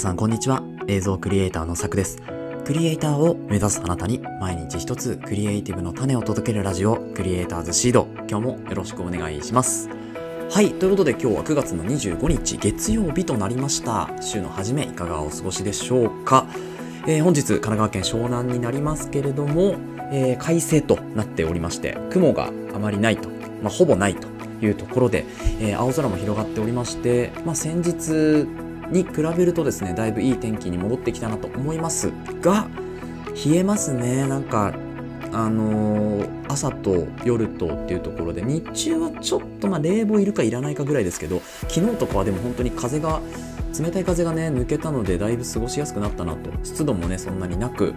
さんこんにちは。映像クリエイターのさくです。クリエイターを目指すあなたに毎日一つクリエイティブの種を届けるラジオクリエイターズシード。今日もよろしくお願いします。はい。ということで今日は9月の25日月曜日となりました。週の初めいかがお過ごしでしょうか。えー、本日神奈川県湘南になりますけれども、えー、快晴となっておりまして雲があまりないと、まあ、ほぼないというところで、えー、青空も広がっておりまして、まあ、先日に比べるとですねだいぶいい天気に戻ってきたなと思いますが冷えますね。なんかあのー、朝と夜とっていうところで日中はちょっとまあ冷房いるかいらないかぐらいですけど昨日とかはでも本当に風が冷たい風がね抜けたのでだいぶ過ごしやすくなったなと。湿度もねそんなになく、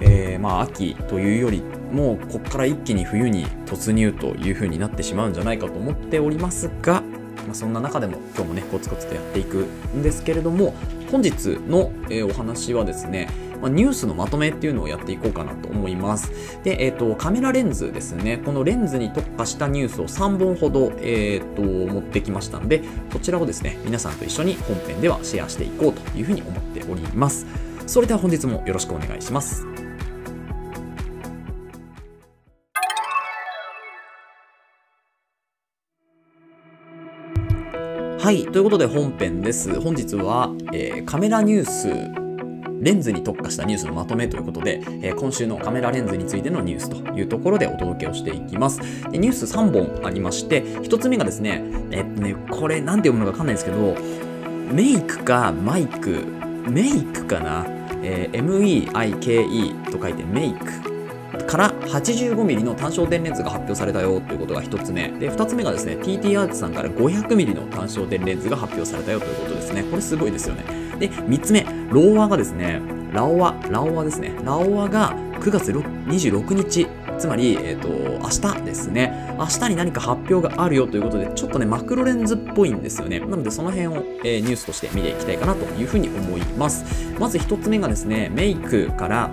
えー、まあ秋というよりもこっから一気に冬に突入という風になってしまうんじゃないかと思っておりますがまあ、そんな中でも今日もねコツコツとやっていくんですけれども本日の、え、お話はですねまニュースのまとめっていうのをやっていこうかなと思います。で、えっ、ー、と、カメラレンズですね。このレンズに特化したニュースを3本ほど、えっ、ー、と、持ってきましたので、こちらをですね、皆さんと一緒に本編ではシェアしていこうというふうに思っております。それでは本日もよろしくお願いします。はい。ということで本編です。本日は、えー、カメラニュース、レンズに特化したニュースのまとめということで、えー、今週のカメラレンズについてのニュースというところでお届けをしていきます。でニュース3本ありまして、1つ目がですね、えー、っとね、これなんて読むのかわかんないですけど、メイクかマイク、メイクかな、えー、MEIKE と書いてメイクから 85mm の単焦点レンズが発表されたよということが1つ目。で、2つ目がですね、TT アーツさんから 500mm の単焦点レンズが発表されたよということですね。これすごいですよね。で、3つ目、ローワがですね、ラオワ、ラオワですね。ラオワが9月26日、つまり、えっ、ー、と、明日ですね。明日に何か発表があるよということで、ちょっとね、マクロレンズっぽいんですよね。なので、その辺を、えー、ニュースとして見ていきたいかなというふうに思います。まず1つ目がですね、メイクから、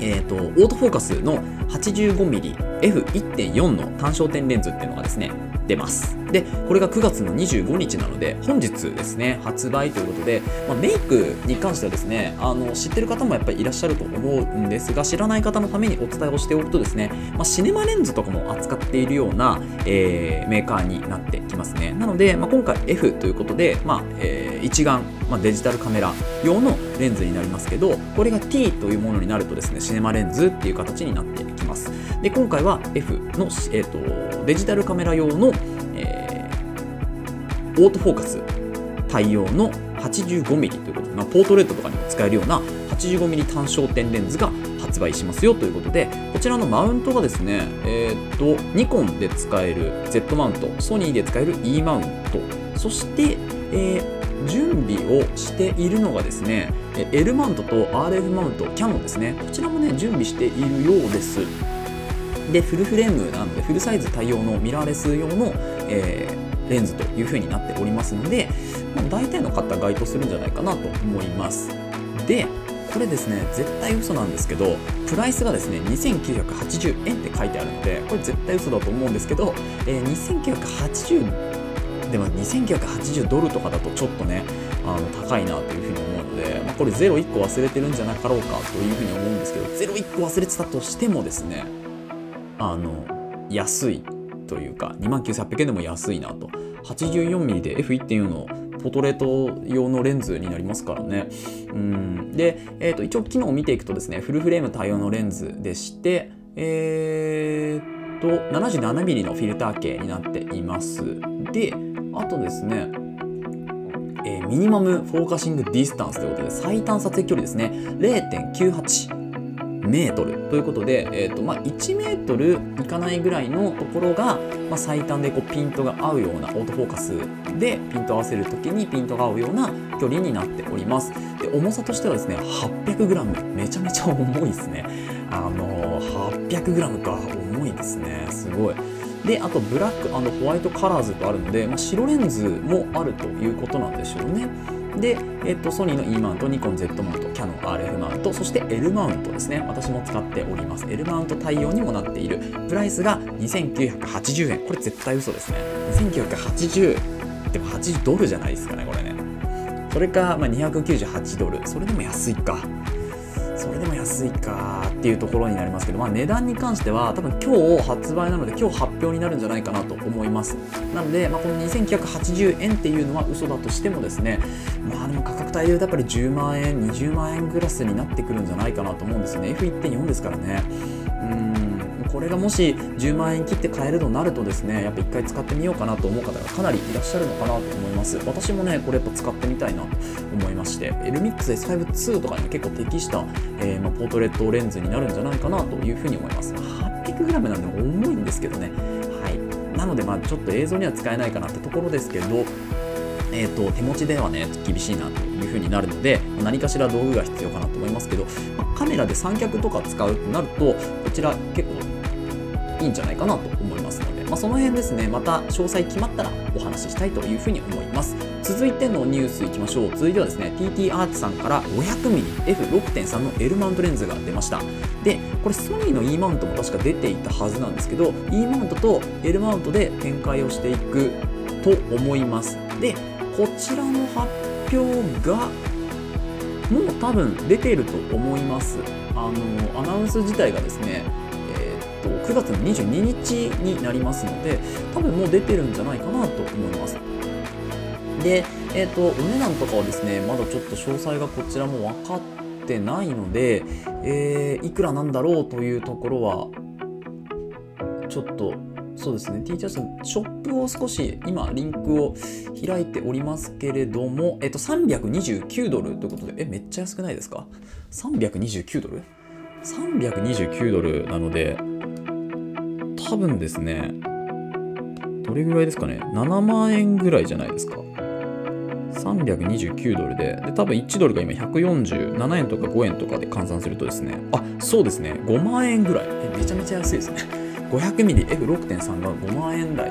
えーと、オートフォーカスの 85mmF1.4 の単焦点レンズっていうのがですね出ます。でこれが9月の25日なので本日ですね発売ということで、まあ、メイクに関してはですねあの知ってる方もやっぱりいらっしゃると思うんですが知らない方のためにお伝えをしておくとですね、まあ、シネマレンズとかも扱っているような、えー、メーカーになってきますね。なので、まあ、今回 F ということで、まあえー、一眼、まあ、デジタルカメラ用のレンズになりますけどこれが T というものになるとですねシネマレンズっていう形になってきます。で今回は F の、えーと、デジタルカメラ用の、えー、オートフォーカス対応の 85mm ということで、まあ、ポートレートとかにも使えるような 85mm 単焦点レンズが発売しますよということでこちらのマウントがですね、えーと、ニコンで使える Z マウントソニーで使える E マウントそして、えー準備をしているのがですね L マウントと RF マウントキャノンですね。こちらもね準備しているようです。でフルフレームなのでフルサイズ対応のミラーレス用の、えー、レンズというふうになっておりますので、まあ、大体の方該当するんじゃないかなと思います。でこれですね絶対嘘なんですけどプライスがですね2980円って書いてあるのでこれ絶対嘘だと思うんですけど、えー、2980でも2980ドルとかだとちょっとねあの高いなというふうに思うので、まあ、これ01個忘れてるんじゃなかろうかというふうに思うんですけど01個忘れてたとしてもですねあの安いというか2万9800円でも安いなと 84mm で F1.4 のポートレート用のレンズになりますからね。うんで、えー、と一応機能を見ていくとですね、フルフレーム対応のレンズでして、えー、と 77mm のフィルター径になっています。で、あとですね、えー、 minimum focusing distance ということで最短撮影距離ですね0.98メートルということで、えーとまあ、1メートルいかないぐらいのところが、まあ、最短でこうピントが合うようなオートフォーカスでピント合わせる時にピントが合うような距離になっております。で重さとしてはですね 800g めちゃめちゃ重いですね。あのー、800g か。重いですね。すごい。であとブラックホワイトカラーズとあるので、まあ、白レンズもあるということなんでしょうね。で、えっと、ソニーの E マウント、ニコン Z マウント、キャノン RF マウント、そして L マウントですね。私も使っております。L マウント対応にもなっている。プライスが2980円。これ絶対嘘ですね。2980でも80ドルじゃないですかね、これね。それか、まあ、298ドルそれでも安いかそれでも安いかっていうところになりますけど、まあ、値段に関しては多分今日発売なので今日発表になるんじゃないかなと思います。なので、まあ、この2980円っていうのは嘘だとしてもですねまあでも価格帯で言うとやっぱり10万円20万円クラスになってくるんじゃないかなと思うんですね。F1.4 ですからね。これがもし10万円切って買えるとなるとですねやっぱ1回使ってみようかなと思う方がかなりいらっしゃるのかなと思います。私もねこれやっぱ使ってみたいなと思いまして LMIX S5-2 とかに、結構適した、えー、ま、ポートレートレンズになるんじゃないかなというふうに思います。800g なんで重いんですけどね。はい。なのでまあちょっと映像には使えないかなってところですけどえーと、手持ちではね厳しいなというふうになるので何かしら道具が必要かなと思いますけど、ま、カメラで三脚とか使うとなるとこちら結構いいんじゃないかなと思いますので、まあ、その辺ですねまた詳細決まったらお話ししたいというふうに思います。続いてのニュースいきましょう。続いてはですね TT アーツさんから 500mmF6.3 の L マウントレンズが出ました。でこれソニーの E マウントも確か出ていたはずなんですけど E マウントと L マウントで展開をしていくと思います。でこちらの発表がもう多分出ていると思います。あのアナウンス自体がですねと9月の22日になりますので多分もう出てるんじゃないかなと思いますで、えーと、お値段とかはですねまだちょっと詳細がこちらも分かってないので、えー、いくらなんだろうというところはちょっとそうですね、ティーチャーさん、ショップを少し今、リンクを開いておりますけれども、えっと、329ドルということで、え、めっちゃ安くないですか ?329 ドル ?329 ドルなので、多分ですね、どれぐらいですかね、7万円ぐらいじゃないですか。329ドルで、で、多分1ドルが今147円とか5円とかで換算するとですね、あ、そうですね、5万円ぐらい。え、めちゃめちゃ安いですね。500mmF6.3 が5万円台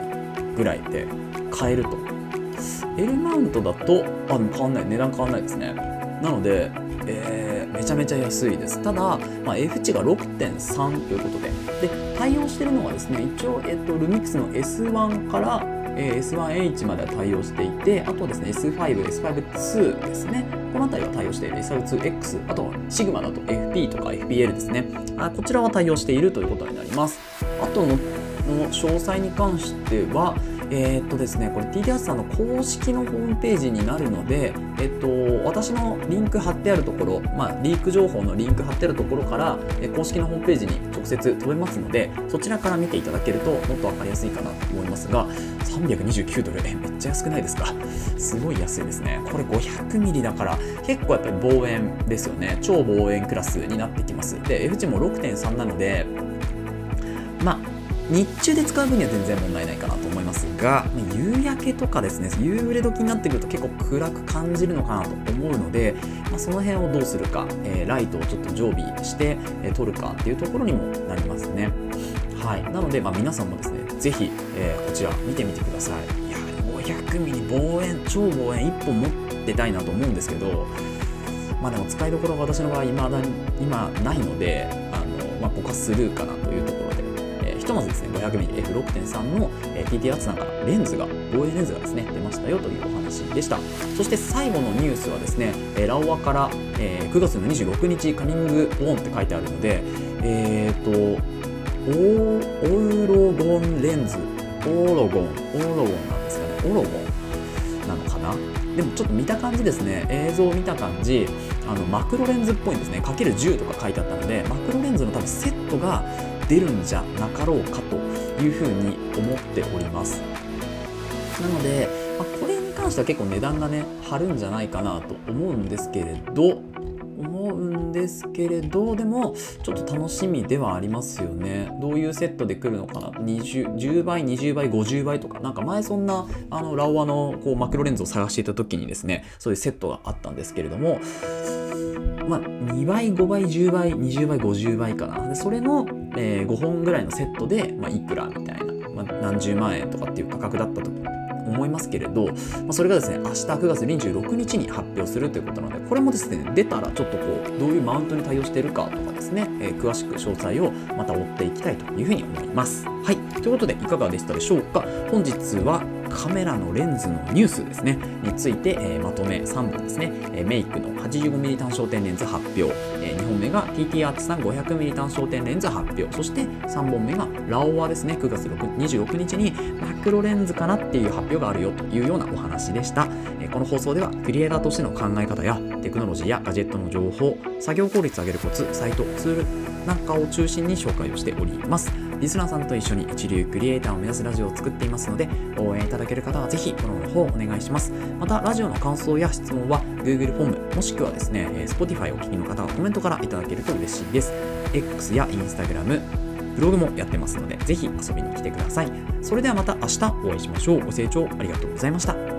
ぐらいで買えると。L マウントだと、あ、でも変わんない、値段変わんないですね。なので、えー、めちゃめちゃ安いです。ただ、まあ、F 値が6.3ということで、で、対応してるのがですね、一応、えっと、ルミックスの S1 から、え、S1H までは対応していて、あとはですね、S5、S5-2 ですね。この辺りは対応している S5X、あとはシグマだと FP とか FPL ですね。あこちらは対応しているということになります。あとの詳細に関しては、えー、っとですね、これ TDS さんの公式のホームページになるので、えっと、私のリンク貼ってあるところ、まあ、リーク情報のリンク貼ってあるところから、え公式のホームページに直接飛べますので、そちらから見ていただけるともっと分かりやすいかなと思いますが、329ドル、え、めっちゃ安くないですか？すごい安いですね。これ500ミリだから、結構やっぱり望遠ですよね。超望遠クラスになってきます。で、F 値も6.3なので、まあ、日中で使う分には全然問題ないかなと思いますが夕焼けとかですね夕暮れ時になってくると結構暗く感じるのかなと思うので、まあ、その辺をどうするか、えー、ライトをちょっと常備して、えー、撮るかっていうところにもなりますね。はい。なので、ま、皆さんもですねぜひ、えー、こちら見てみてください。いや500ミリ望遠超望遠1本持ってたいなと思うんですけどまあでも使いどころが私の場合未だに今ないのであの、まあ、僕はスルーかなというところひとまずですね 500mmF6.3 の TT アツナかレンズが防衛レンズがですね出ましたよというお話でした。そして最後のニュースはですねラオワから、え9月の26日カミングオンって書いてあるのでえっ、ー、とオーロゴンレンズオーロゴンオーロゴンなんですかねオーロゴンなのかな？でもちょっと見た感じですね映像を見た感じあのマクロレンズっぽいんですね。かける10とか書いてあったのでマクロレンズの多分セットが出るんじゃなかろうかというふうに思っております。なので、まあ、これに関しては結構値段がね張るんじゃないかなと思うんですけれどうんですけれどでもちょっと楽しみではありますよね。どういうセットで来るのかな？20, 10倍20倍50倍とか？なんか前そんなあのラオワのこうマクロレンズを探していた時にですねそういうセットがあったんですけれどもまあ、2倍、5倍、10倍、20倍、50倍かな？でそれの、えー、5本ぐらいのセットで、まあ、いくらみたいな、まあ、何十万円とかっていう価格だったと思いますけれど、まあ、それがですね、明日9月26日に発表するということなので、これもですね、出たらちょっとこう、どういうマウントに対応してるかとかですね、えー、詳しく詳細をまた追っていきたいというふうに思います。はい。ということで、いかがでしたでしょうか？本日は、カメラのレンズのニュースですね。について、えー、まとめ3本ですね、えー、メイクの 85mm 単焦点レンズ発表、えー、2本目が TT アーツさん 500mm 単焦点レンズ発表。そして3本目がラオワですね。9月26日にマクロレンズかなっていう発表があるよ。というようなお話でした、え、この放送ではクリエイターとしての考え方やテクノロジーやガジェットの情報作業効率を上げるコツサイトツールなんかを中心に紹介をしておりますリスナーさんと一緒に一流クリエイターを目指すラジオを作っていますので、応援いただける方はぜひフォローの方お願いします。また、ラジオの感想や質問は Google フォーム、もしくはですね、Spotify お聞きの方はコメントからいただけると嬉しいです。X や Instagram、ブログもやってますので、ぜひ遊びに来てください。それではまた明日お会いしましょう。ご清聴ありがとうございました。